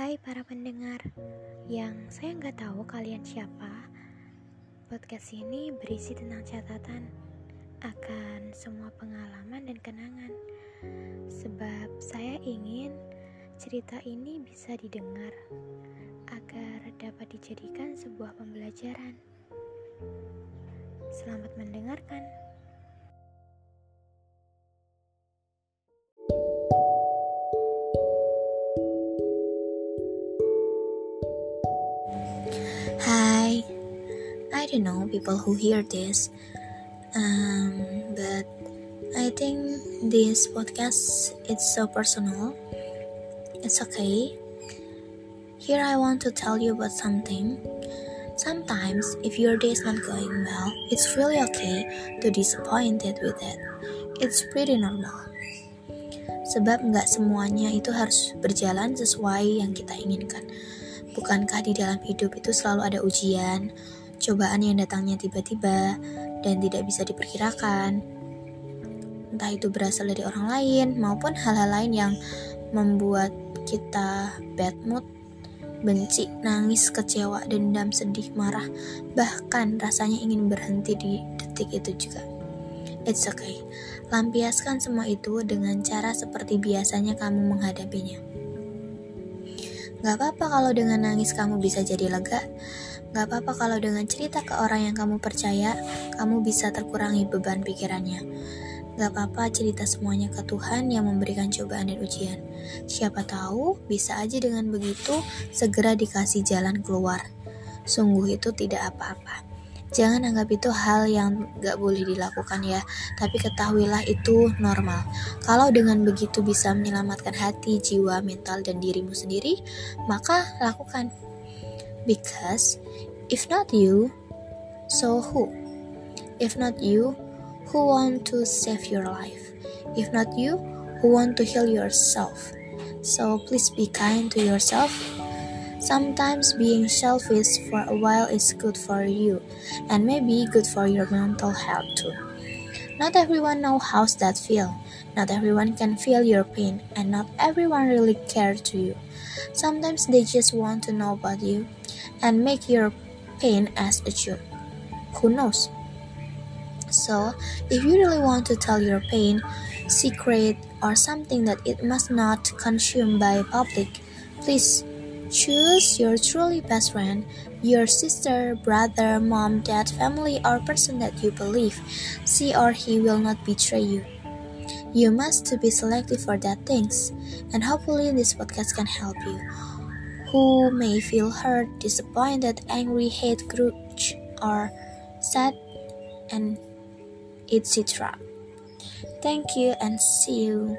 Hai para pendengar yang saya nggak tahu kalian siapa. Podcast ini berisi tentang catatan akan semua pengalaman dan kenangan. Sebab saya ingin cerita ini bisa didengar agar dapat dijadikan sebuah pembelajaran. Selamat mendengarkan. Hi, I don't know people who hear this, um, but I think this podcast it's so personal. It's okay. Here I want to tell you about something. Sometimes, if your day is not going well, it's really okay to disappointed with it. It's pretty normal. Sebab nggak semuanya itu harus berjalan sesuai yang kita inginkan. Bukankah di dalam hidup itu selalu ada ujian, cobaan yang datangnya tiba-tiba dan tidak bisa diperkirakan? Entah itu berasal dari orang lain maupun hal-hal lain yang membuat kita bad mood, benci, nangis, kecewa, dendam, sedih, marah, bahkan rasanya ingin berhenti di detik itu juga. It's okay. Lampiaskan semua itu dengan cara seperti biasanya kamu menghadapinya. Gak apa-apa kalau dengan nangis kamu bisa jadi lega. Gak apa-apa kalau dengan cerita ke orang yang kamu percaya, kamu bisa terkurangi beban pikirannya. Gak apa-apa cerita semuanya ke Tuhan yang memberikan cobaan dan ujian. Siapa tahu bisa aja dengan begitu segera dikasih jalan keluar. Sungguh itu tidak apa-apa. Jangan anggap itu hal yang gak boleh dilakukan ya, tapi ketahuilah itu normal. Kalau dengan begitu bisa menyelamatkan hati, jiwa, mental, dan dirimu sendiri, maka lakukan. Because if not you, so who? If not you, who want to save your life? If not you, who want to heal yourself? So please be kind to yourself Sometimes being selfish for a while is good for you and maybe good for your mental health too. Not everyone knows how that feel. Not everyone can feel your pain and not everyone really care to you. Sometimes they just want to know about you and make your pain as a joke. Who knows? So, if you really want to tell your pain, secret, or something that it must not consume by public, please Choose your truly best friend, your sister, brother, mom, dad, family, or person that you believe she or he will not betray you. You must to be selective for that things, and hopefully this podcast can help you. Who may feel hurt, disappointed, angry, hate, grudge, or sad, and etc. Thank you and see you.